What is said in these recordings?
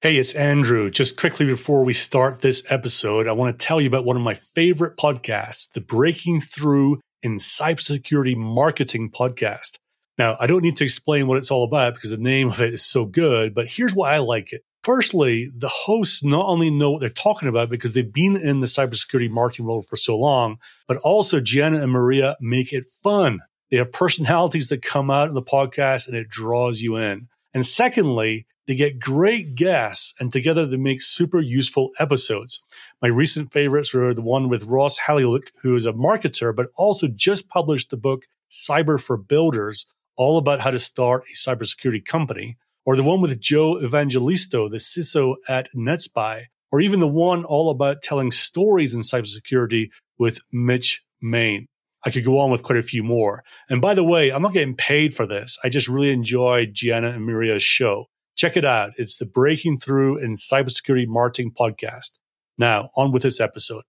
Hey, it's Andrew. Just quickly before we start this episode, I want to tell you about one of my favorite podcasts, the Breaking Through in Cybersecurity Marketing podcast. Now, I don't need to explain what it's all about because the name of it is so good, but here's why I like it. Firstly, the hosts not only know what they're talking about because they've been in the cybersecurity marketing world for so long, but also Gianna and Maria make it fun. They have personalities that come out in the podcast and it draws you in. And secondly, they get great guests, and together they make super useful episodes. My recent favorites were the one with Ross Haleliuk, who is a marketer, but also just published the book Cyber for Builders, all about how to start a cybersecurity company, or the one with Joe Evangelisto, the CISO at NetSPI, or even the one all about telling stories in cybersecurity with Mitch Main. I could go on with quite a few more. And by the way, I'm not getting paid for this. I just really enjoyed Gianna and Maria's show. Check it out. It's the Breaking Through in Cybersecurity Marketing podcast. Now, on with this episode.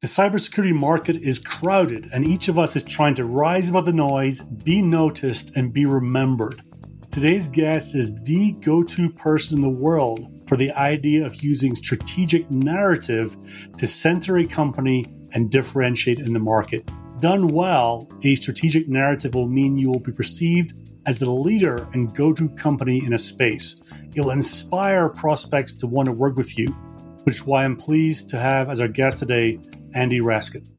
The cybersecurity market is crowded, and each of us is trying to rise above the noise, be noticed, and be remembered. Today's guest is the go to person in the world for the idea of using strategic narrative to center a company and differentiate in the market. Done well, a strategic narrative will mean you will be perceived as the leader and go to company in a space. It'll inspire prospects to want to work with you, which is why I'm pleased to have as our guest today Andy Raskin.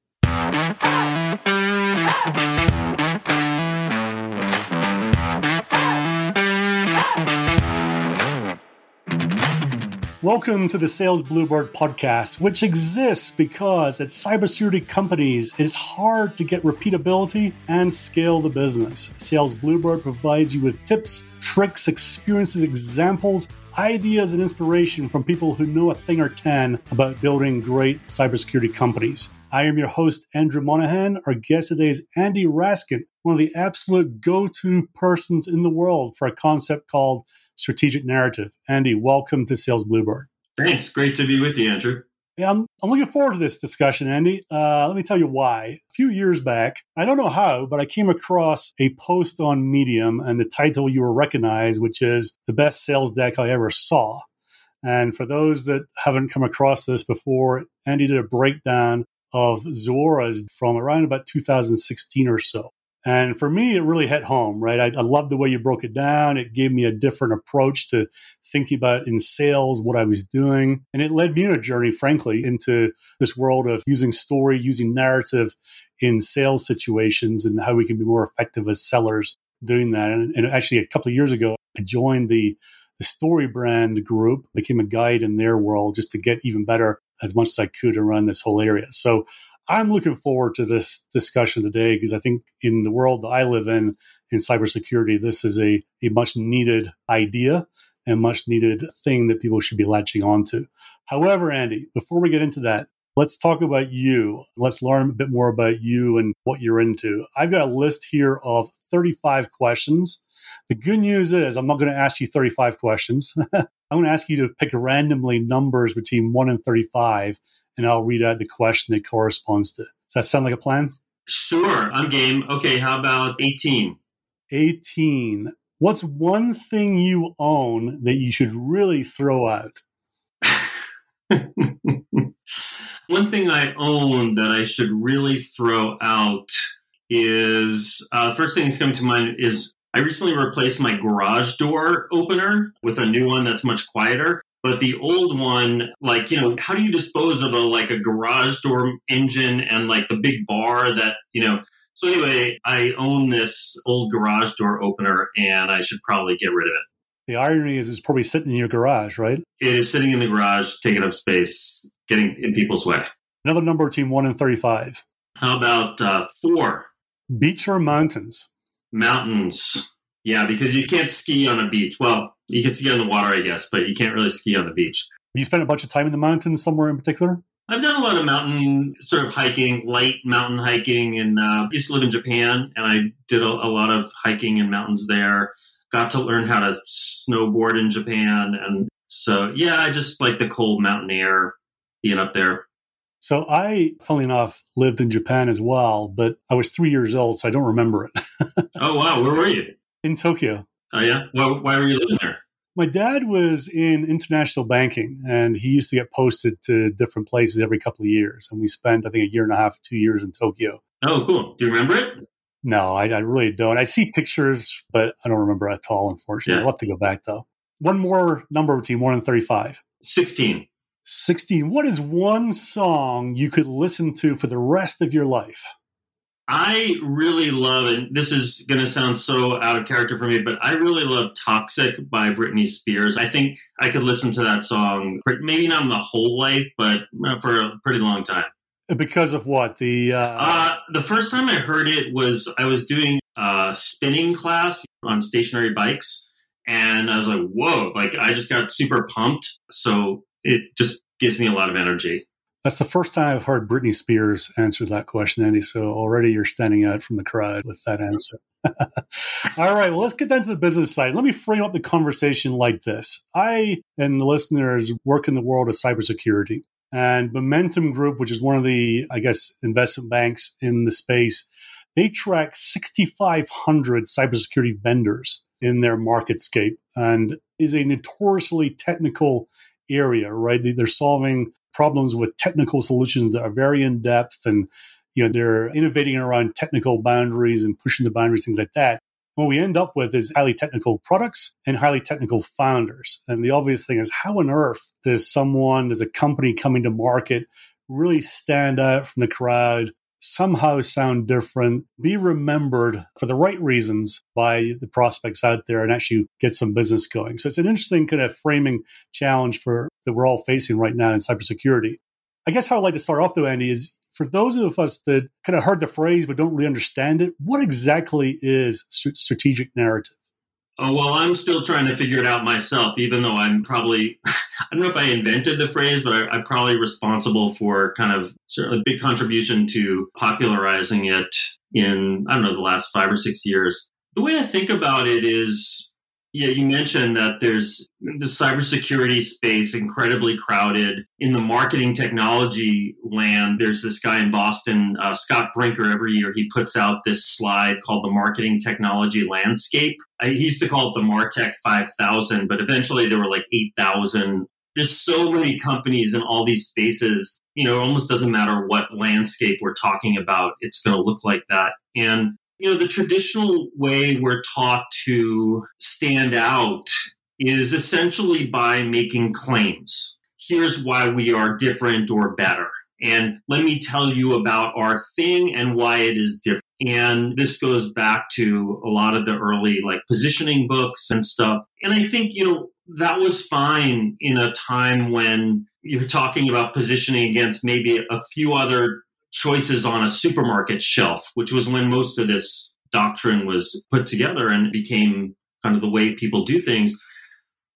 Welcome to the Sales Bluebird podcast, which exists because at cybersecurity companies, it's hard to get repeatability and scale the business. Sales Bluebird provides you with tips, tricks, experiences, examples, ideas, and inspiration from people who know a thing or 10 about building great cybersecurity companies. I am your host, Andrew Monahan. Our guest today is Andy Raskin, one of the absolute go to persons in the world for a concept called strategic narrative. Andy, welcome to Sales Bluebird. Thanks. Great to be with you, Andrew. Yeah, I'm, I'm looking forward to this discussion, Andy. Uh, let me tell you why. A few years back, I don't know how, but I came across a post on Medium and the title you will recognize, which is The Best Sales Deck I Ever Saw. And for those that haven't come across this before, Andy did a breakdown of Zuora's from around about 2016 or so. And for me, it really hit home, right? I, I love the way you broke it down. It gave me a different approach to thinking about in sales what I was doing. And it led me on a journey, frankly, into this world of using story, using narrative in sales situations and how we can be more effective as sellers doing that. And, and actually, a couple of years ago, I joined the the StoryBrand group, became a guide in their world just to get even better as much as I could around this whole area. So I'm looking forward to this discussion today because I think in the world that I live in, in cybersecurity, this is a, a much needed idea and much needed thing that people should be latching onto. However, Andy, before we get into that, let's talk about you. Let's learn a bit more about you and what you're into. I've got a list here of 35 questions. The good news is I'm not going to ask you 35 questions. I'm going to ask you to pick randomly numbers between 1 and 35 and I'll read out the question that corresponds to. Does that sound like a plan? Sure, I'm game. Okay, how about 18? 18. What's one thing you own that you should really throw out? one thing I own that I should really throw out is uh, first thing that's coming to mind is I recently replaced my garage door opener with a new one that's much quieter. But the old one, like, you know, how do you dispose of a like a garage door engine and like the big bar that, you know, so anyway, I own this old garage door opener and I should probably get rid of it. The irony is it's probably sitting in your garage, right? It is sitting in the garage, taking up space, getting in people's way. Another number between 1 and 35. How about uh, 4? Beach or mountains? Mountains. Yeah, because you can't ski on a beach. Well, you can ski on the water, I guess, but you can't really ski on the beach. Have You spent a bunch of time in the mountains somewhere in particular? I've done a lot of mountain sort of hiking, light mountain hiking, and uh, used to live in Japan, and I did a, a, lot of hiking in mountains there. Got to learn how to snowboard in Japan, and so yeah, I just like the cold mountain air, being up there. So I, funnily enough, lived in Japan as well, but I was three years old, so I don't remember it. oh wow, where were you? In Tokyo. Oh yeah, why, why were you living there? My dad was in international banking and he used to get posted to different places every couple of years. And we spent, I think, a year and a half, two years in Tokyo. Oh, cool. Do you remember it? No, I, I really don't. I see pictures, but I don't remember at all, unfortunately. Yeah. I'll have to go back, though. One more number between 1 and 35. 16. 16. What is one song you could listen to for the rest of your life? I really love, and this is going to sound so out of character for me, but I really love Toxic by Britney Spears. I think I could listen to that song, maybe not in the whole life, but uh, for a pretty long time. Because of what? The uh... Uh, the first time I heard it was I was doing a spinning class on stationary bikes, and I was like, whoa, like I just got super pumped. So it just gives me a lot of energy. That's the first time I've heard Britney Spears answer that question, Andy. So already you're standing out from the crowd with that answer. All right, well, let's get down to the business side. Let me frame up the conversation like this. I and the listeners work in the world of cybersecurity. And Momentum Group, which is one of the, I guess, investment banks in the space, they track 6,500 cybersecurity vendors in their marketscape and is a notoriously technical area, right? They're solving problems with technical solutions that are very in depth and you know they're innovating around technical boundaries and pushing the boundaries things like that what we end up with is highly technical products and highly technical founders and the obvious thing is how on earth does someone does a company coming to market really stand out from the crowd somehow sound different, be remembered for the right reasons by the prospects out there and actually get some business going. So it's an interesting kind of framing challenge for that we're all facing right now in cybersecurity. I guess how I'd like to start off though, Andy, is for those of us that kind of heard the phrase but don't really understand it, what exactly is strategic narrative? Oh, well, I'm still trying to figure it out myself, even though I'm probably, I don't know if I invented the phrase, but I, am probably responsible for kind of a big contribution to popularizing it in, I don't know, the last five or six years. The way I think about it is yeah, you mentioned that there's the cybersecurity space incredibly crowded. In the marketing technology land, there's this guy in Boston, uh, Scott Brinker. Every year, he puts out this slide called the Marketing Technology Landscape. I, he used to call it the Martech 5000, but eventually there were like 8,000. There's so many companies in all these spaces. You know, it almost doesn't matter what landscape we're talking about; it's going to look like that. And you know, the traditional way we're taught to stand out is essentially by making claims. Here's why we are different or better. And let me tell you about our thing and why it is different. And this goes back to a lot of the early like positioning books and stuff. And I think, you know, that was fine in a time when you're talking about positioning against maybe a few other choices on a supermarket shelf, which was when most of this doctrine was put together and became kind of the way people do things.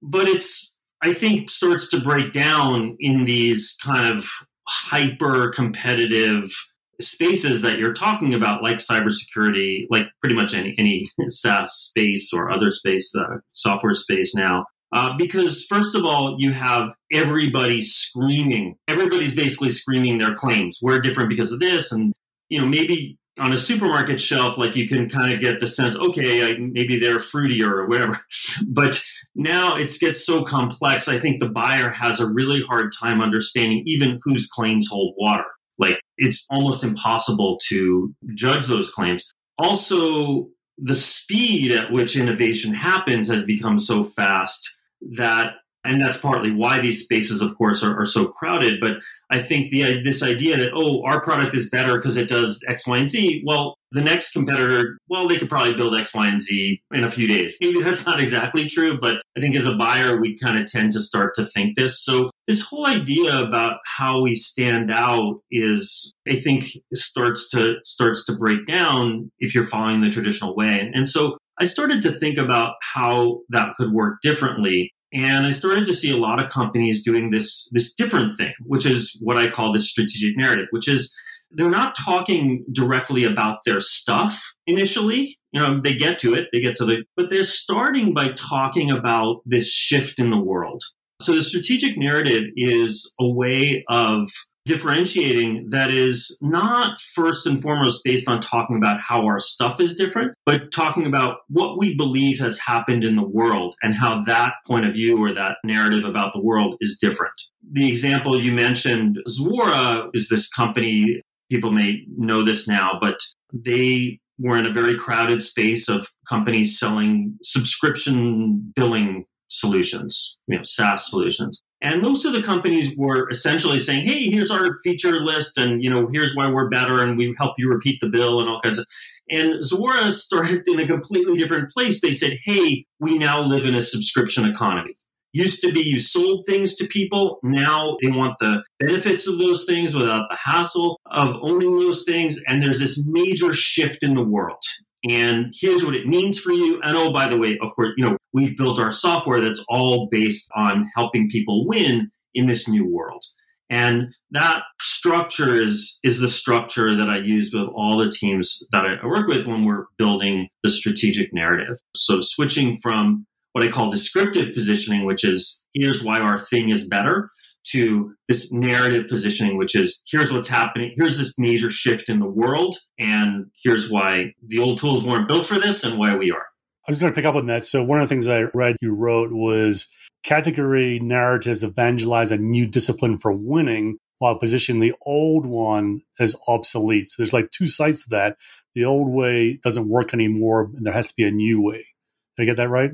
But it's, I think, starts to break down in these kind of hyper competitive spaces that you're talking about, like cybersecurity, like pretty much any, any SaaS space or other space, uh, software space now. Uh, because first of all, you have everybody screaming. Everybody's basically screaming their claims. We're different because of this, and you know maybe on a supermarket shelf, like you can kind of get the sense, okay, I, maybe they're fruitier or whatever. but now it gets so complex. I think the buyer has a really hard time understanding even whose claims hold water. Like it's almost impossible to judge those claims. Also, the speed at which innovation happens has become so fast that and that's partly why these spaces of course are, are so crowded but i think the this idea that oh our product is better because it does x y and z well the next competitor well they could probably build x y and z in a few days. Maybe that's not exactly true but i think as a buyer we kind of tend to start to think this. So this whole idea about how we stand out is i think starts to starts to break down if you're following the traditional way. And so I started to think about how that could work differently. And I started to see a lot of companies doing this, this different thing, which is what I call the strategic narrative, which is they're not talking directly about their stuff initially. You know, they get to it, they get to the, but they're starting by talking about this shift in the world. So the strategic narrative is a way of differentiating that is not first and foremost based on talking about how our stuff is different, but talking about what we believe has happened in the world and how that point of view or that narrative about the world is different. The example you mentioned, Zuora, is this company. People may know this now, but they were in a very crowded space of companies selling subscription billing solutions, you know, SaaS solutions. And most of the companies were essentially saying, "Hey, here's our feature list, and you know, here's why we're better, and we help you repeat the bill, and all kinds of." And Zuora started in a completely different place. They said, "Hey, we now live in a subscription economy. Used to be you sold things to people. Now they want the benefits of those things without the hassle of owning those things. And there's this major shift in the world and here's what it means for you. And oh, by the way, of course, you know, we've built our software that's all based on helping people win in this new world. And that structure is, is the structure that I use with all the teams that I work with when we're building the strategic narrative. So switching from what I call descriptive positioning, which is here's why our thing is better, to this narrative positioning, which is here's what's happening, here's this major shift in the world, and here's why the old tools weren't built for this and why we are. I was going to pick up on that. So, one of the things I read you wrote was category narratives evangelize a new discipline for winning while positioning the old one as obsolete. So, there's like two sides to that. The old way doesn't work anymore, and there has to be a new way. Did I get that right?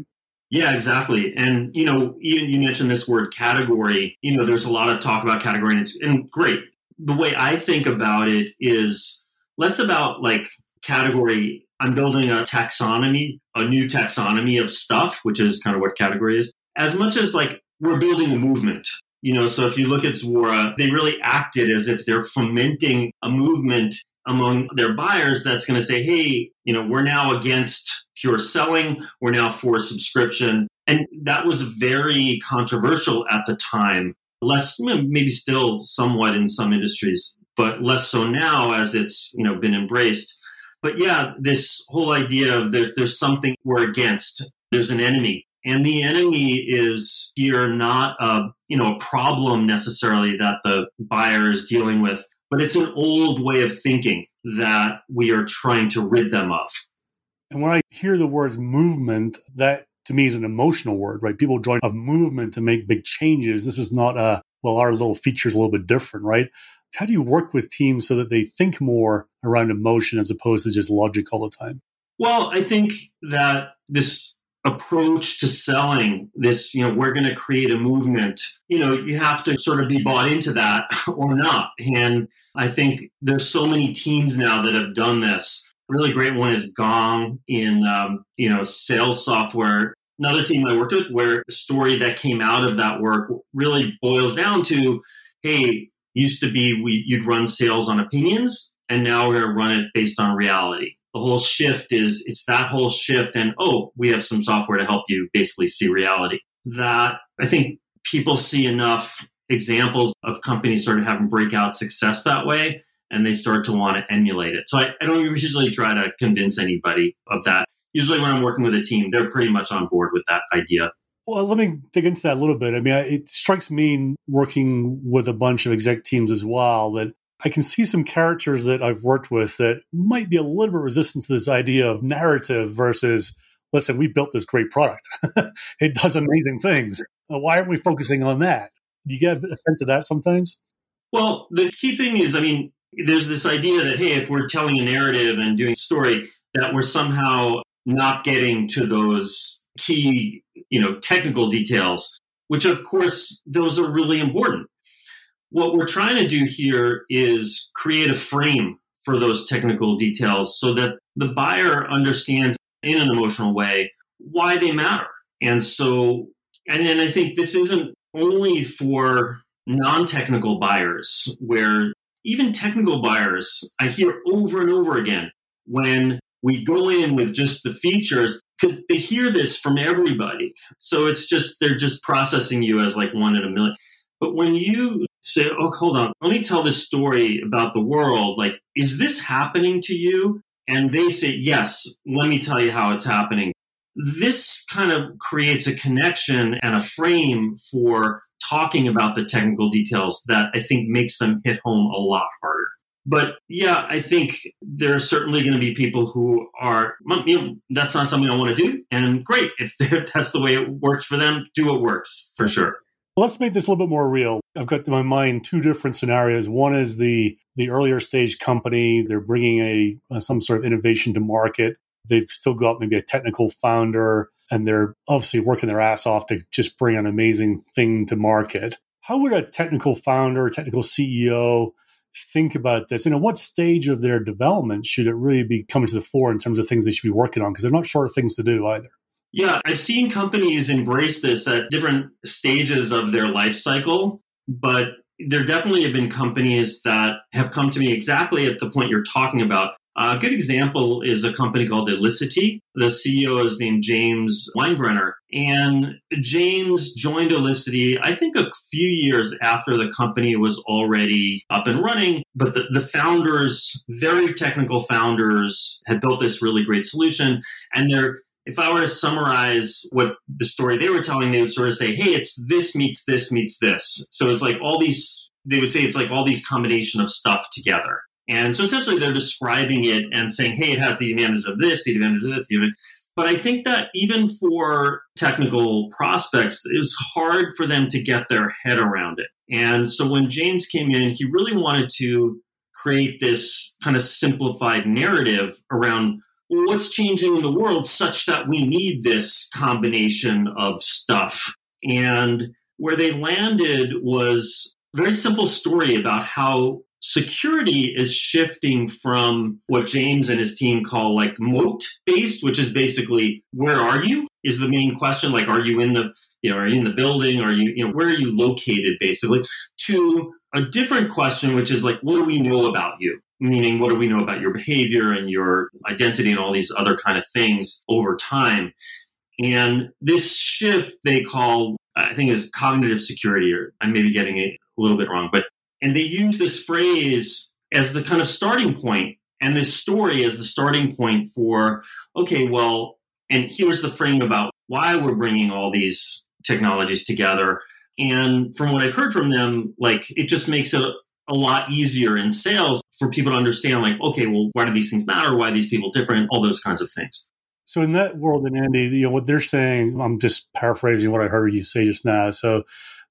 Yeah, exactly. And you know, even you mentioned this word category. You know, there's a lot of talk about category, and and great. The way I think about it is less about like category. I'm building a taxonomy, a new taxonomy of stuff, which is kind of what category is, as much as like we're building a movement. You know, so if you look at Zuora, they really acted as if they're fomenting a movement among their buyers that's going to say, hey, you know, we're now against pure selling. We're now for subscription. And that was very controversial at the time. Less, maybe still somewhat in some industries, but less so now as it's you know been embraced. But yeah, this whole idea of there's there's something we're against. There's an enemy, and the enemy is here not a you know a problem necessarily that the buyer is dealing with, but it's an old way of thinking that we are trying to rid them of. And when I hear the words movement, that to me is an emotional word, right? People join a movement to make big changes. This is not a, well, our little feature is a little bit different, right? How do you work with teams so that they think more around emotion as opposed to just logic all the time? Well, I think that this approach to selling this you know we're going to create a movement you know you have to sort of be bought into that or not and i think there's so many teams now that have done this really great one is Gong in um, you know sales software. Another team I worked with where the story that came out of that work really boils down to, hey, used to be we you'd run sales on opinions, and now we're going to run it based on reality. The whole shift is it's that whole shift, and oh, we have some software to help you basically see reality. That I think people see enough examples of companies sort of having breakout success that way and they start to want to emulate it. So I, I, don't usually try to convince anybody of that. Usually, when I'm working with a team, they're pretty much on board with that idea. Well, let me dig into that a little bit. I mean, it strikes me working with a bunch of exec teams as well that I can see some characters that I've worked with that might be a little bit resistant to this idea of narrative versus, listen, we built this great product. it does amazing things. Uh, why aren't we focusing on that? Do you get a sense of that sometimes? Well, the key thing is, I mean, there's this idea that hey if we're telling a narrative and doing a story that we're somehow not getting to those key you know technical details which of course those are really important what we're trying to do here is create a frame for those technical details so that the buyer understands in an emotional way why they matter and so and then i think this isn't only for non-technical buyers where even technical buyers, I hear over and over again when we go in with just the features because they hear this from everybody. So it's just, they're just processing you as like one in a million. But when you say, oh, hold on, let me tell this story about the world, like, is this happening to you? And they say, yes, let me tell you how it's happening. This kind of creates a connection and a frame for talking about the technical details that I think makes them hit home a lot harder. But yeah, I think there are certainly going to be people who are, you know, that's not something I want to do. And great, if that's the way it works for them, do what works for sure. Let's make this a little bit more real. I've got in my mind two different scenarios. One is the the earlier stage company; they're bringing a, a some sort of innovation to market. They've still got maybe a technical founder, and they're obviously working their ass off to just bring an amazing thing to market. How would a technical founder, technical CEO think about this? And at what stage of their development should it really be coming to the fore in terms of things they should be working on? Because they're not short of things to do either. Yeah, I've seen companies embrace this at different stages of their life cycle, but there definitely have been companies that have come to me exactly at the point you're talking about. A good example is a company called Elisity. The CEO is named James Winebrenner. And James joined Elisity, I think, a few years after the company was already up and running. But the, the founders, very technical founders, had built this really great solution. And they're if I were to summarize what the story they were telling, they would sort of say, hey, it's this meets this meets this. So it's like all these, they would say it's like all these combination of stuff together. And so essentially they're describing it and saying, hey, it has the advantage of this, the advantage of this, the advantage. But I think that even for technical prospects, it was hard for them to get their head around it. And so when James came in, he really wanted to create this kind of simplified narrative around what's changing in the world such that we need this combination of stuff. And where they landed was a very simple story about how security is shifting from what James and his team call like moat based, which is basically where are you is the main question. Like, are you in the you know, are you in the building? Are you, you know, where are you located basically? To a different question, which is like, what do we know about you? Meaning what do we know about your behavior and your identity and all these other kind of things over time. And this shift they call i think is cognitive security or i may be getting it a little bit wrong but and they use this phrase as the kind of starting point and this story as the starting point for okay well and here's the frame about why we're bringing all these technologies together. And from what i've heard from them like it just makes it a lot easier in sales for people to understand like okay well why do these things matter why are these people different all those kinds of things so in that world and andy you know what they're saying i'm just paraphrasing what i heard you say just now so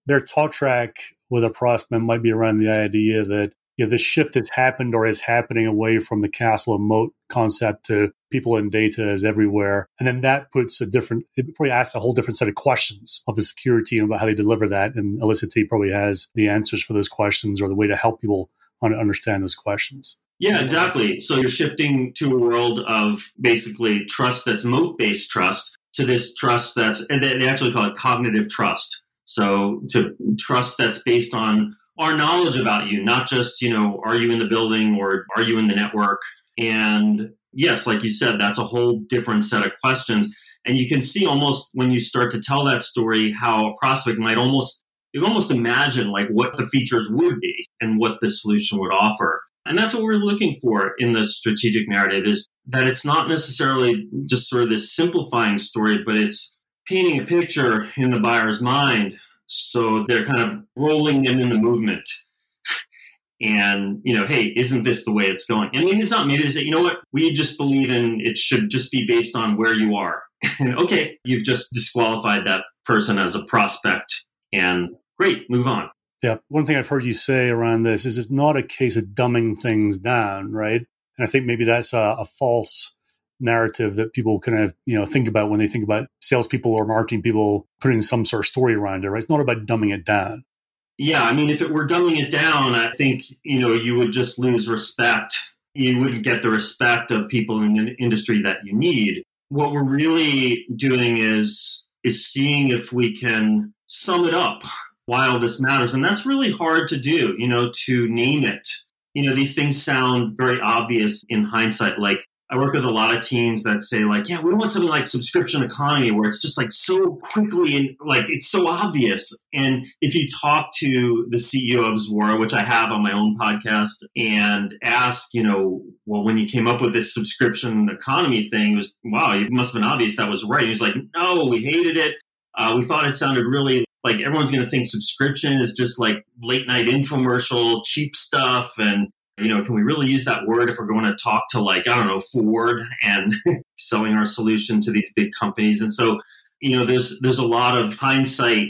their talk track with a prospect might be around the idea that you know, the shift that's happened or is happening away from the castle and moat concept to people and data is everywhere. And then that puts a different, it probably asks a whole different set of questions of the security and about how they deliver that. And Elisity probably has the answers for those questions or the way to help people understand those questions. Yeah, exactly. So you're shifting to a world of basically trust that's moat based trust to this trust that's, and they actually call it cognitive trust. So to trust that's based on our knowledge about you, not just, you know, are you in the building or are you in the network? And yes, like you said, that's a whole different set of questions. And you can see almost when you start to tell that story how a prospect might almost you can almost imagine like what the features would be and what the solution would offer. And that's what we're looking for in the strategic narrative is that it's not necessarily just sort of this simplifying story, but it's painting a picture in the buyer's mind so they're kind of rolling them in the movement. and, you know, hey, isn't this the way it's going? I mean, it's not. Maybe they say, you know what? We just believe in it should just be based on where you are. and okay, you've just disqualified that person as a prospect. And great, move on. Yeah. One thing I've heard you say around this is it's not a case of dumbing things down, right? And I think maybe that's a, a false narrative that people kind of you know think about when they think about salespeople or marketing people putting some sort of story around it. Right? It's not about dumbing it down. Yeah, I mean, if it were dumbing it down, I think you know you would just lose respect. You wouldn't get the respect of people in the industry that you need. What we're really doing is is seeing if we can sum it up while this matters, and that's really hard to do. You know, to name it. You know, these things sound very obvious in hindsight, like I work with a lot of teams that say like, yeah, we want something like subscription economy where it's just like so quickly and like it's so obvious. And if you talk to the CEO of Zuora, which I have on my own podcast, and ask, you know, well, when you came up with this subscription economy thing, it was wow, it must have been obvious that was right. He's like, no, we hated it. Uh, we thought it sounded really like everyone's going to think subscription is just like late night infomercial, cheap stuff. And, you know, can we really use that word if we're going to talk to like, I don't know, Ford and selling our solution to these big companies? And so, you know, there's, there's a lot of hindsight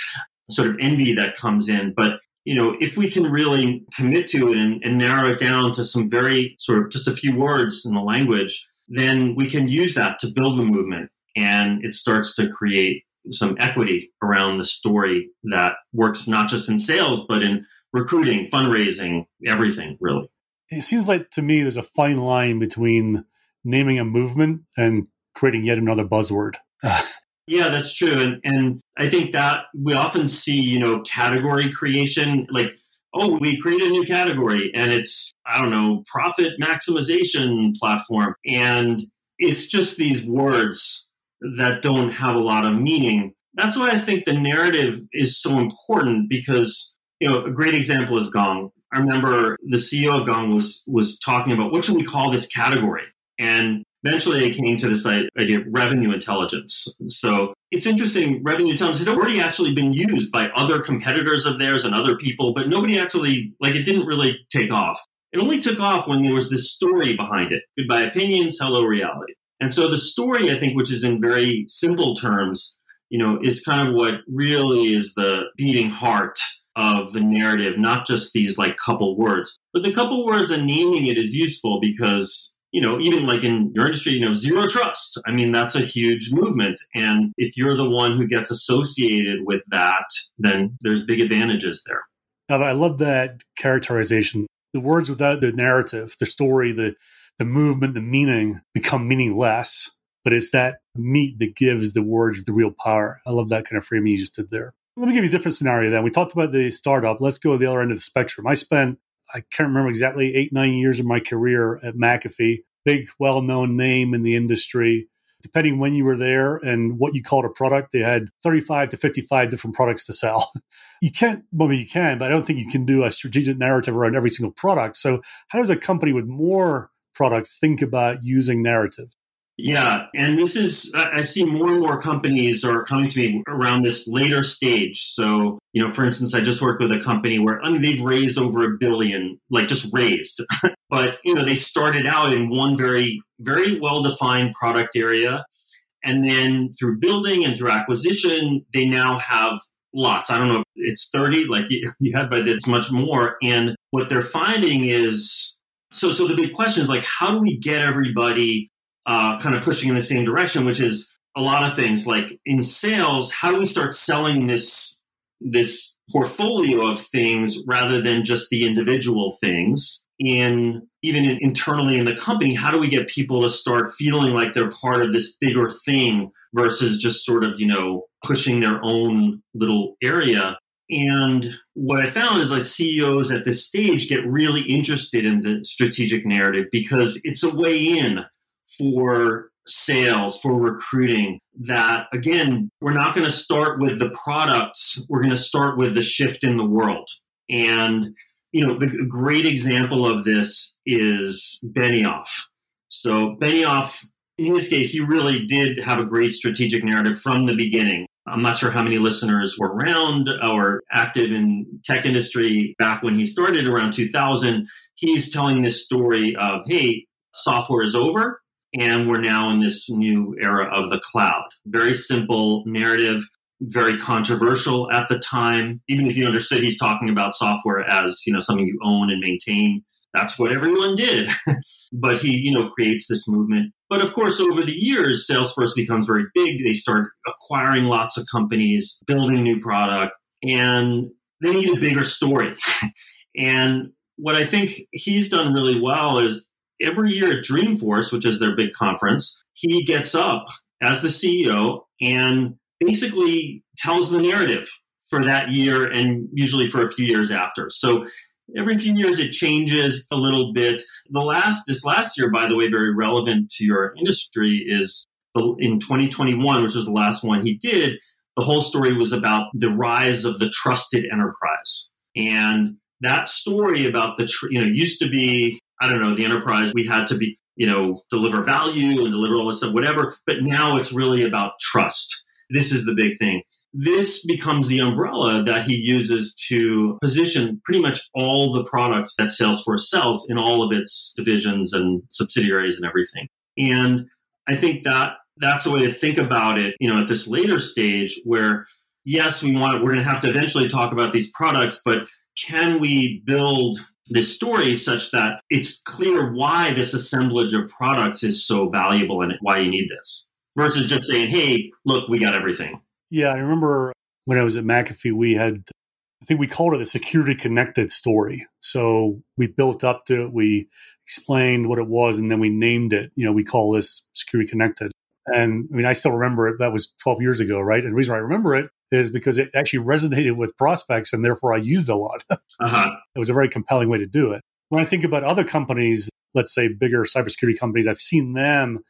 sort of envy that comes in. But, you know, if we can really commit to it and, and narrow it down to some very sort of just a few words in the language, then we can use that to build the movement and it starts to create some equity around the story that works not just in sales but in recruiting fundraising everything really. It seems like to me there's a fine line between naming a movement and creating yet another buzzword. Yeah that's true and, and i think that we often see you know category creation like oh we create a new category and it's i don't know profit maximization platform and it's just these words that don't have a lot of meaning. That's why I think the narrative is so important because, you know, a great example is Gong. I remember the CEO of Gong was was talking about what should we call this category? And eventually they came to this idea of revenue intelligence. So it's interesting, revenue intelligence had already actually been used by other competitors of theirs and other people, but nobody actually, like, it didn't really take off. It only took off when there was this story behind it. Goodbye opinions, hello reality. And so the story, I think, which is in very simple terms, you know, is kind of what really is the beating heart of the narrative, not just these like couple words. But the couple words and naming it is useful because, you know, even like in your industry, you know, zero trust. I mean, that's a huge movement. And if you're the one who gets associated with that, then there's big advantages there. I love that characterization. The words without the narrative, the story, the the movement, the meaning become meaningless, but it's that meat that gives the words the real power. I love that kind of framing you just did there. Let me give you a different scenario then. We talked about the startup. Let's go to the other end of the spectrum. I spent, I can't remember exactly, eight, nine years of my career at McAfee, big, well known name in the industry. Depending when you were there and what you called a product, they had 35 to 55 different products to sell. you can't, well, you can, but I don't think you can do a strategic narrative around every single product. So, how does a company with more products think about using narrative? Yeah, and this is I see more and more companies are coming to me around this later stage. So, you know, for instance, I just worked with a company where I mean they've raised over a billion, like just raised. but, you know, they started out in one very very well-defined product area and then through building and through acquisition, they now have lots. I don't know if it's 30 like you had, but it's much more. And what they're finding is so so the big question is like how do we get everybody uh, kind of pushing in the same direction which is a lot of things. Like in sales how do we start selling this this portfolio of things rather than just the individual things? In even in, internally in the company how do we get people to start feeling like they're part of this bigger thing versus just sort of you know pushing their own little area? And what I found is like CEOs at this stage get really interested in the strategic narrative because it's a way in for sales, for recruiting. That again, we're not going to start with the products, we're going to start with the shift in the world. And, you know, the great example of this is Benioff. So, Benioff, in his case, he really did have a great strategic narrative from the beginning. I'm not sure how many listeners were around or active in tech industry back when he started around 2000. He's telling this story of, hey, software is over and we're now in this new era of the cloud. Very simple narrative, very controversial at the time. Even if you understood he's talking about software as, you know, something you own and maintain, that's what everyone did. but he, you know, creates this movement. But of course, over the years, Salesforce becomes very big. They start acquiring lots of companies, building new product, and they need a bigger story. and what I think he's done really well is every year at Dreamforce, which is their big conference, he gets up as the CEO and basically tells the narrative for that year and usually for a few years after. So every few years it changes a little bit. The last this last year, by the way, very relevant to your industry is in 2021, which was the last one he did. The whole story was about the rise of the trusted enterprise, and that story about the tr- you know used to be I don't know the enterprise we had to be you know deliver value and deliver all this stuff whatever, but now it's really about trust. This is the big thing. This becomes the umbrella that he uses to position pretty much all the products that Salesforce sells in all of its divisions and subsidiaries and everything. And I think that that's a way to think about it, you know, at this later stage where yes, we want we're going to have to eventually talk about these products, but can we build this story such that it's clear why this assemblage of products is so valuable and why you need this versus just saying, hey, look, we got everything. Yeah, I remember when I was at McAfee, we had, I think we called it a security connected story. So we built up to it, we explained what it was, and then we named it. You know, we call this security connected. And I mean, I still remember it. That was 12 years ago, right? And the reason I remember it is because it actually resonated with prospects and therefore I used it a lot. uh-huh. It was a very compelling way to do it. When I think about other companies, let's say bigger cybersecurity companies, I've seen them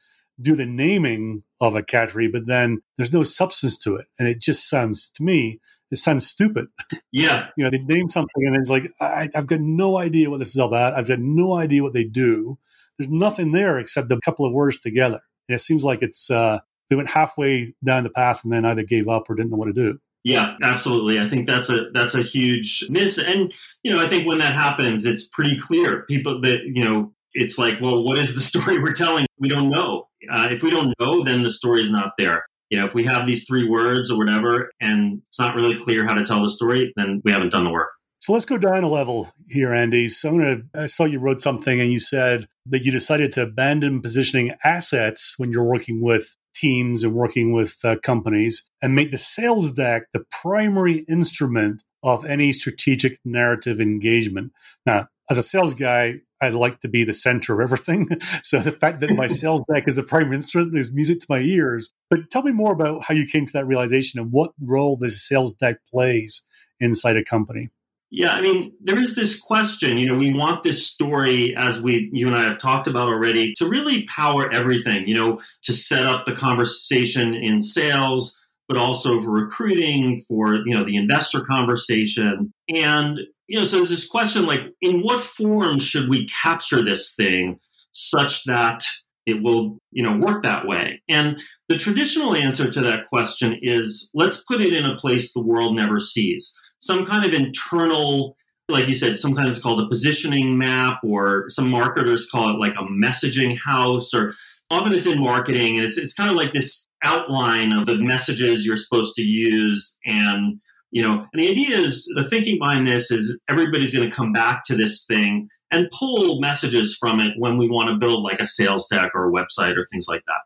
do the naming of a category, but then there's no substance to it. And it just sounds, to me, it sounds stupid. Yeah. you know, they name something and it's like, I, I've got no idea what this is all about. I've got no idea what they do. There's nothing there except a couple of words together. And it seems like it's, uh, they went halfway down the path and then either gave up or didn't know what to do. Yeah, absolutely. I think that's a that's a huge miss. And you know, I think when that happens, it's pretty clear. People that you know, it's like, well, what is the story we're telling? We don't know. Uh, if we don't know, then the story is not there. You know, if we have these three words or whatever, and it's not really clear how to tell the story, then we haven't done the work. So let's go down a level here, Andy. So I'm gonna, I saw you wrote something and you said that you decided to abandon positioning assets when you're working with teams and working with uh, companies and make the sales deck the primary instrument of any strategic narrative engagement. Now, as a sales guy, I'd like to be the center of everything. so the fact that my sales deck is the primary instrument is music to my ears. But tell me more about how you came to that realization and what role this sales deck plays inside a company. Yeah, I mean, there is this question. You know, we want this story, as we, you and I have talked about already, to really power everything. You know, to set up the conversation in sales, but also for recruiting, for you know, the investor conversation, and you know, so there's this question like, in what form should we capture this thing such that it will, you know, work that way? And the traditional answer to that question is, let's put it in a place the world never sees some kind of internal like you said, sometimes it's called a positioning map, or some marketers call it like a messaging house, or often it's in marketing, and it's it's kind of like this outline of the messages you're supposed to use, and you know, and the idea is the thinking behind this is everybody's going to come back to this thing and pull messages from it when we want to build like a sales deck or a website or things like that.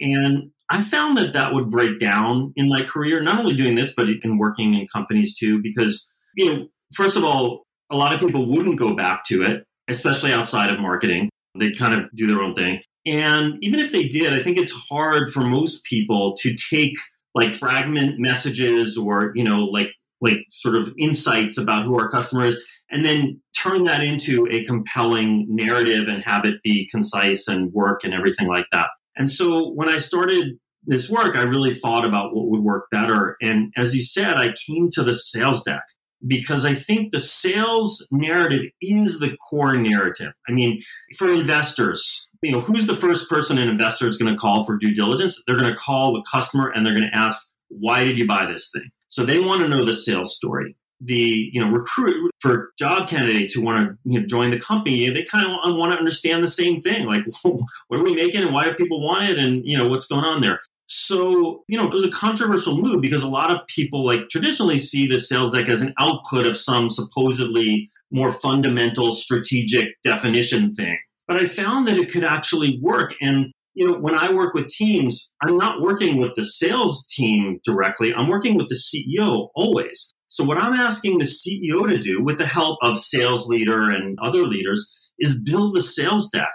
And I found that that would break down in my career, not only doing this, but in working in companies too, because, you know, first of all, a lot of people wouldn't go back to it, especially outside of marketing. They'd kind of do their own thing. And even if they did, I think it's hard for most people to take like fragment messages or, you know, like like sort of insights about who our customer is and then turn that into a compelling narrative and have it be concise and work and everything like that. And so when I started this work, I really thought about what would work better. And as you said, I came to the sales deck because I think the sales narrative is the core narrative. I mean, for investors, you know, who's the first person an investor is going to call for due diligence? They're going to call the customer and they're going to ask, why did you buy this thing? So they want to know the sales story the you know recruit for job candidates who want to you know, join the company they kind of want to understand the same thing like what are we making and why do people want it and you know what's going on there so you know it was a controversial move because a lot of people like traditionally see the sales deck as an output of some supposedly more fundamental strategic definition thing but i found that it could actually work and you know, when I work with teams, I'm not working with the sales team directly. I'm working with the CEO always. So, what I'm asking the CEO to do with the help of sales leader and other leaders is build the sales deck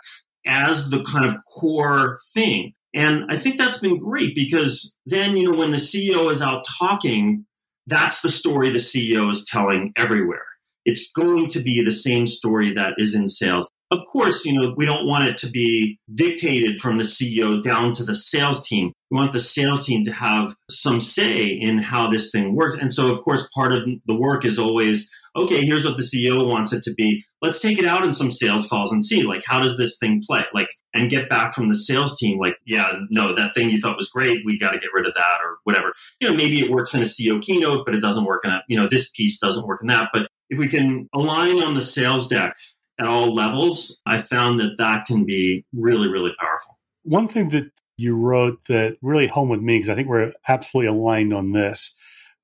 as the kind of core thing. And I think that's been great because then, you know, when the CEO is out talking, that's the story the CEO is telling everywhere. It's going to be the same story that is in sales. Of course, you know, we don't want it to be dictated from the CEO down to the sales team. We want the sales team to have some say in how this thing works. And so, of course, part of the work is always okay, here's what the CEO wants it to be. Let's take it out in some sales calls and see, like, how does this thing play? Like, and get back from the sales team, like, yeah, no, that thing you thought was great, we got to get rid of that or whatever. You know, maybe it works in a CEO keynote, but it doesn't work in a, you know, this piece doesn't work in that. But if we can align on the sales deck at all levels, I found that that can be really, really powerful. One thing that you wrote that really home with me, because I think we're absolutely aligned on this,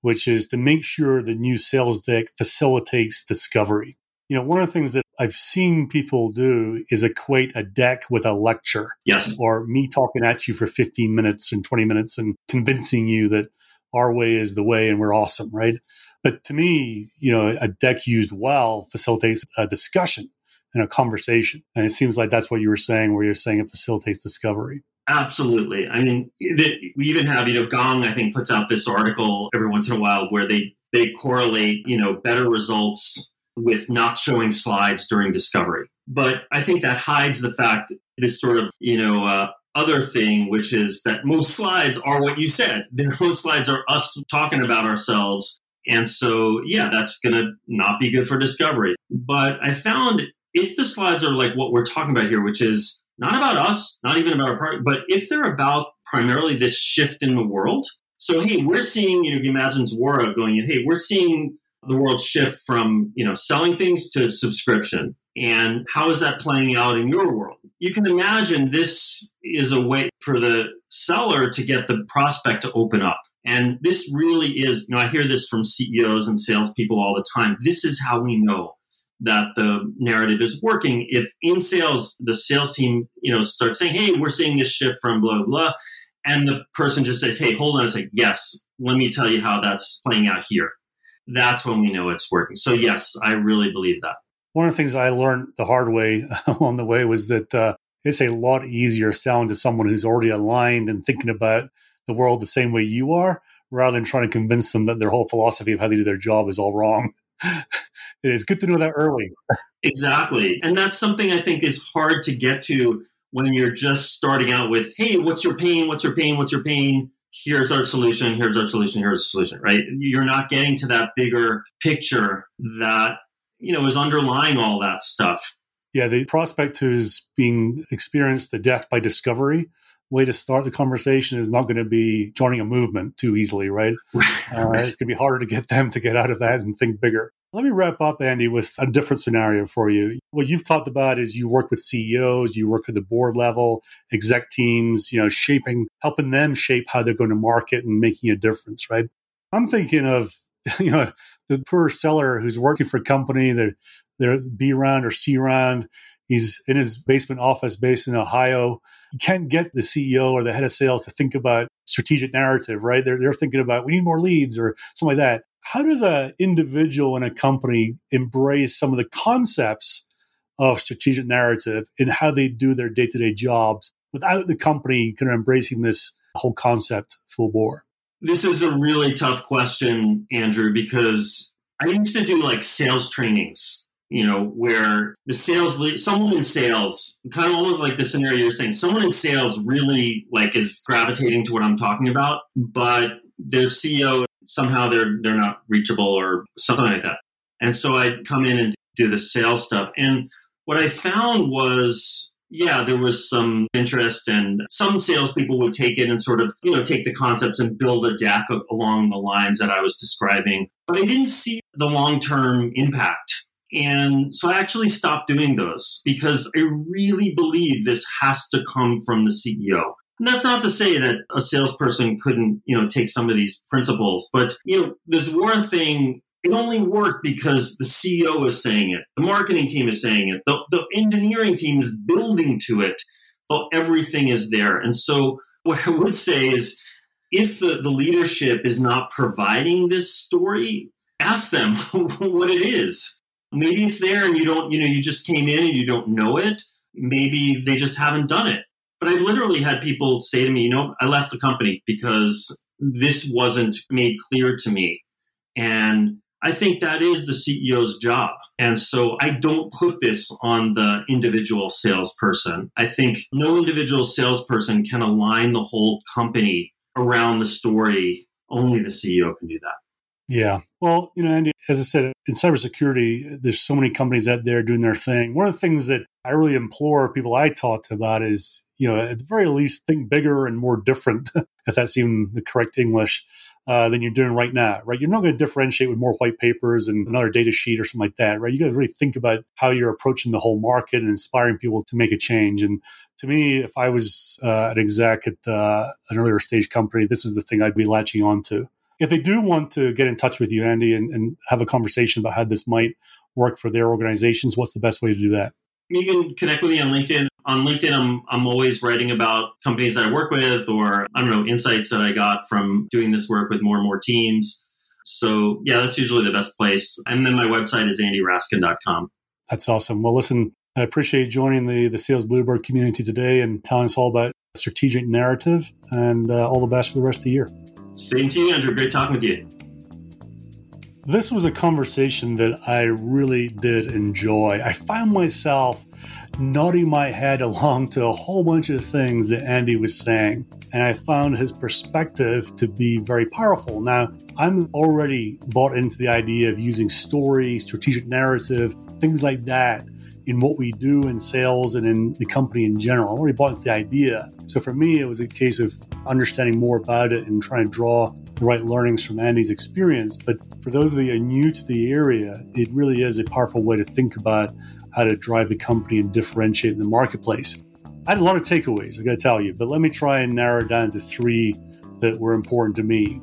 which is to make sure the new sales deck facilitates discovery. You know, one of the things that I've seen people do is equate a deck with a lecture. Yes. Or me talking at you for 15 minutes and 20 minutes and convincing you that our way is the way and we're awesome, right? But to me, you know, a deck used well facilitates a discussion and a conversation. And it seems like that's what you were saying, where you're saying it facilitates discovery. Absolutely. I mean, we even have, you know, Gong, I think, puts out this article every once in a while where they, they correlate, you know, better results with not showing slides during discovery. But I think that hides the fact, this sort of, you know, uh, other thing, which is that most slides are what you said. Most slides are us talking about ourselves. And so, yeah, that's going to not be good for discovery. But I found if the slides are like what we're talking about here, which is not about us, not even about our party, but if they're about primarily this shift in the world. So, hey, we're seeing, you know, if you imagine Zuora going in, hey, we're seeing the world shift from, you know, selling things to subscription. And how is that playing out in your world? You can imagine this is a way for the seller to get the prospect to open up. And this really is, you know, I hear this from CEOs and salespeople all the time. This is how we know that the narrative is working. If in sales, the sales team, you know, starts saying, "Hey, we're seeing this shift from blah blah," and the person just says, "Hey, hold on a second. Yes, let me tell you how that's playing out here." That's when we know it's working. So yes, I really believe that. One of the things I learned the hard way along the way was that uh, it's a lot easier selling to someone who's already aligned and thinking about the world the same way you are, rather than trying to convince them that their whole philosophy of how they do their job is all wrong. it is good to know that early. Exactly. And that's something I think is hard to get to when you're just starting out with, hey, what's your pain? What's your pain? What's your pain? Here's our solution. Here's our solution. Here's the solution, right? You're not getting to that bigger picture that, you know, is underlying all that stuff. Yeah, the prospect who's being experienced the death by discovery way to start the conversation is not going to be joining a movement too easily, right? Uh, it's going to be harder to get them to get out of that and think bigger. Let me wrap up, Andy, with a different scenario for you. What you've talked about is you work with CEOs, you work at the board level, exec teams, you know, shaping, helping them shape how they're going to market and making a difference, right? I'm thinking of, you know, the poor seller who's working for a company that they're B round or C round He's in his basement office based in Ohio. You can't get the CEO or the head of sales to think about strategic narrative, right? They're, they're thinking about we need more leads or something like that. How does an individual in a company embrace some of the concepts of strategic narrative in how they do their day to day jobs without the company kind of embracing this whole concept full bore? This is a really tough question, Andrew, because I used to do like sales trainings you know, where the sales lead, someone in sales, kind of almost like the scenario you're saying, someone in sales really like is gravitating to what I'm talking about, but their CEO somehow they're they're not reachable or something like that. And so I'd come in and do the sales stuff. And what I found was yeah, there was some interest, and some salespeople would take it and sort of, you know, take the concepts and build a deck along the lines that I was describing. But I didn't see the long term impact and so I actually stopped doing those because I really believe this has to come from the CEO. And that's not to say that a salesperson couldn't, you know, take some of these principles, but you know, this one thing it only worked because the CEO is saying it, the marketing team is saying it, the, the engineering team is building to it, but everything is there. And so what I would say is if the, the leadership is not providing this story, ask them what it is maybe it's there and you don't, you know, you just came in and you don't know it. Maybe they just haven't done it. But I've literally had people say to me, you know, I left the company because this wasn't made clear to me. And I think that is the CEO's job. And so I don't put this on the individual salesperson. I think no individual salesperson can align the whole company around the story. Only the CEO can do that. Yeah. Well, you know, Andy, as I said, in cybersecurity, there's so many companies out there doing their thing. One of the things that I really implore people I talk to about is, you know, at the very least, think bigger and more different, if that's even the correct English, uh, than you're doing right now, right? You're not going to differentiate with more white papers and another data sheet or something like that, right? You got to really think about how you're approaching the whole market and inspiring people to make a change. And to me, if I was uh, an exec at uh, an earlier stage company, this is the thing I'd be latching on to if they do want to get in touch with you, Andy, and, and have a conversation about how this might work for their organizations, what's the best way to do that? You can connect with me on LinkedIn. On LinkedIn, I'm, I'm always writing about companies that I work with or, I don't know, insights that I got from doing this work with more and more teams. So, yeah, that's usually the best place. And then my website is andyraskin.com. That's awesome. Well, listen, I appreciate joining the, the Sales Bluebird community today and telling us all about strategic narrative and uh, all the best for the rest of the year. Same to you, Andrew. Great talking with you. This was a conversation that I really did enjoy. I found myself nodding my head along to a whole bunch of things that Andy was saying, and I found his perspective to be very powerful. Now, I'm already bought into the idea of using story, strategic narrative, things like that in what we do in sales and in the company in general. I already bought into the idea. So for me, it was a case of understanding more about it and trying to draw the right learnings from Andy's experience. But for those of you new to the area, it really is a powerful way to think about how to drive the company and differentiate in the marketplace. I had a lot of takeaways, I got to tell you, but let me try and narrow it down to three that were important to me.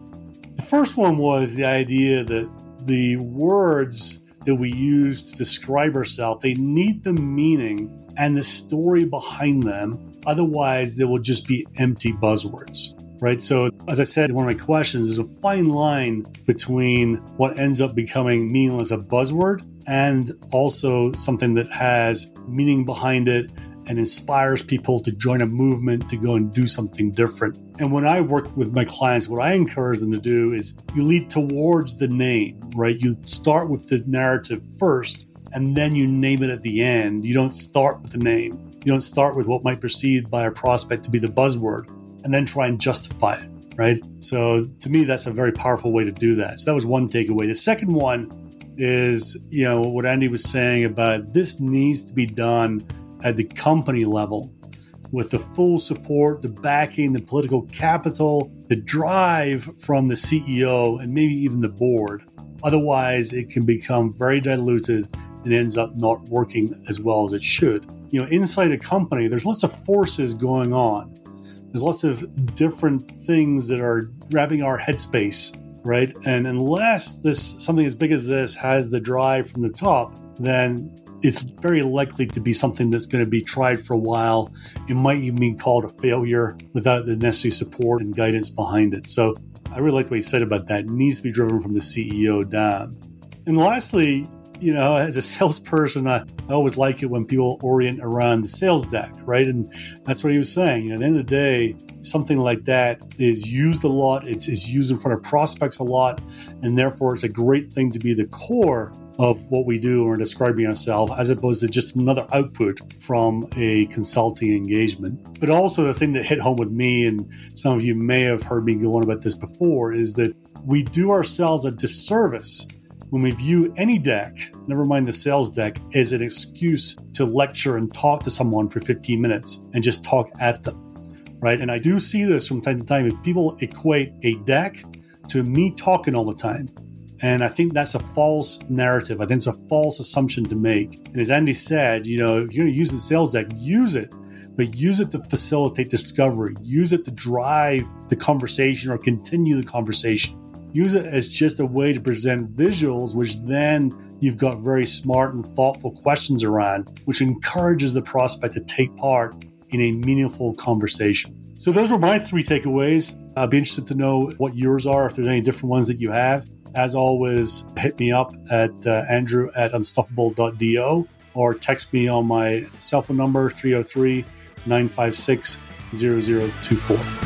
The first one was the idea that the words that we use to describe ourselves, they need the meaning and the story behind them. Otherwise, they will just be empty buzzwords. Right. So, as I said, one of my questions is a fine line between what ends up becoming meaningless a buzzword and also something that has meaning behind it and inspires people to join a movement to go and do something different. And when I work with my clients, what I encourage them to do is you lead towards the name, right? You start with the narrative first and then you name it at the end. You don't start with the name. You don't start with what might perceived by a prospect to be the buzzword and then try and justify it, right? So to me, that's a very powerful way to do that. So that was one takeaway. The second one is, you know, what Andy was saying about this needs to be done at the company level with the full support, the backing, the political capital, the drive from the CEO, and maybe even the board. Otherwise, it can become very diluted and ends up not working as well as it should. You know, inside a company, there's lots of forces going on. There's lots of different things that are grabbing our headspace, right? And unless this something as big as this has the drive from the top, then it's very likely to be something that's going to be tried for a while. It might even be called a failure without the necessary support and guidance behind it. So I really like what he said about that. It needs to be driven from the CEO down. And lastly, you know, as a salesperson, I, I always like it when people orient around the sales deck, right? And that's what he was saying. You know, at the end of the day, something like that is used a lot. It's, it's used in front of prospects a lot. And therefore, it's a great thing to be the core of what we do or describing ourselves as opposed to just another output from a consulting engagement. But also, the thing that hit home with me, and some of you may have heard me go on about this before, is that we do ourselves a disservice when we view any deck, never mind the sales deck, as an excuse to lecture and talk to someone for 15 minutes and just talk at them. Right. And I do see this from time to time. If people equate a deck to me talking all the time, and I think that's a false narrative. I think it's a false assumption to make. And as Andy said, you know, if you're going to use the sales deck, use it, but use it to facilitate discovery. Use it to drive the conversation or continue the conversation. Use it as just a way to present visuals, which then you've got very smart and thoughtful questions around, which encourages the prospect to take part in a meaningful conversation. So, those were my three takeaways. I'd be interested to know what yours are, if there's any different ones that you have. As always, hit me up at uh, andrew at unstoppable.do or text me on my cell phone number 303 956 0024.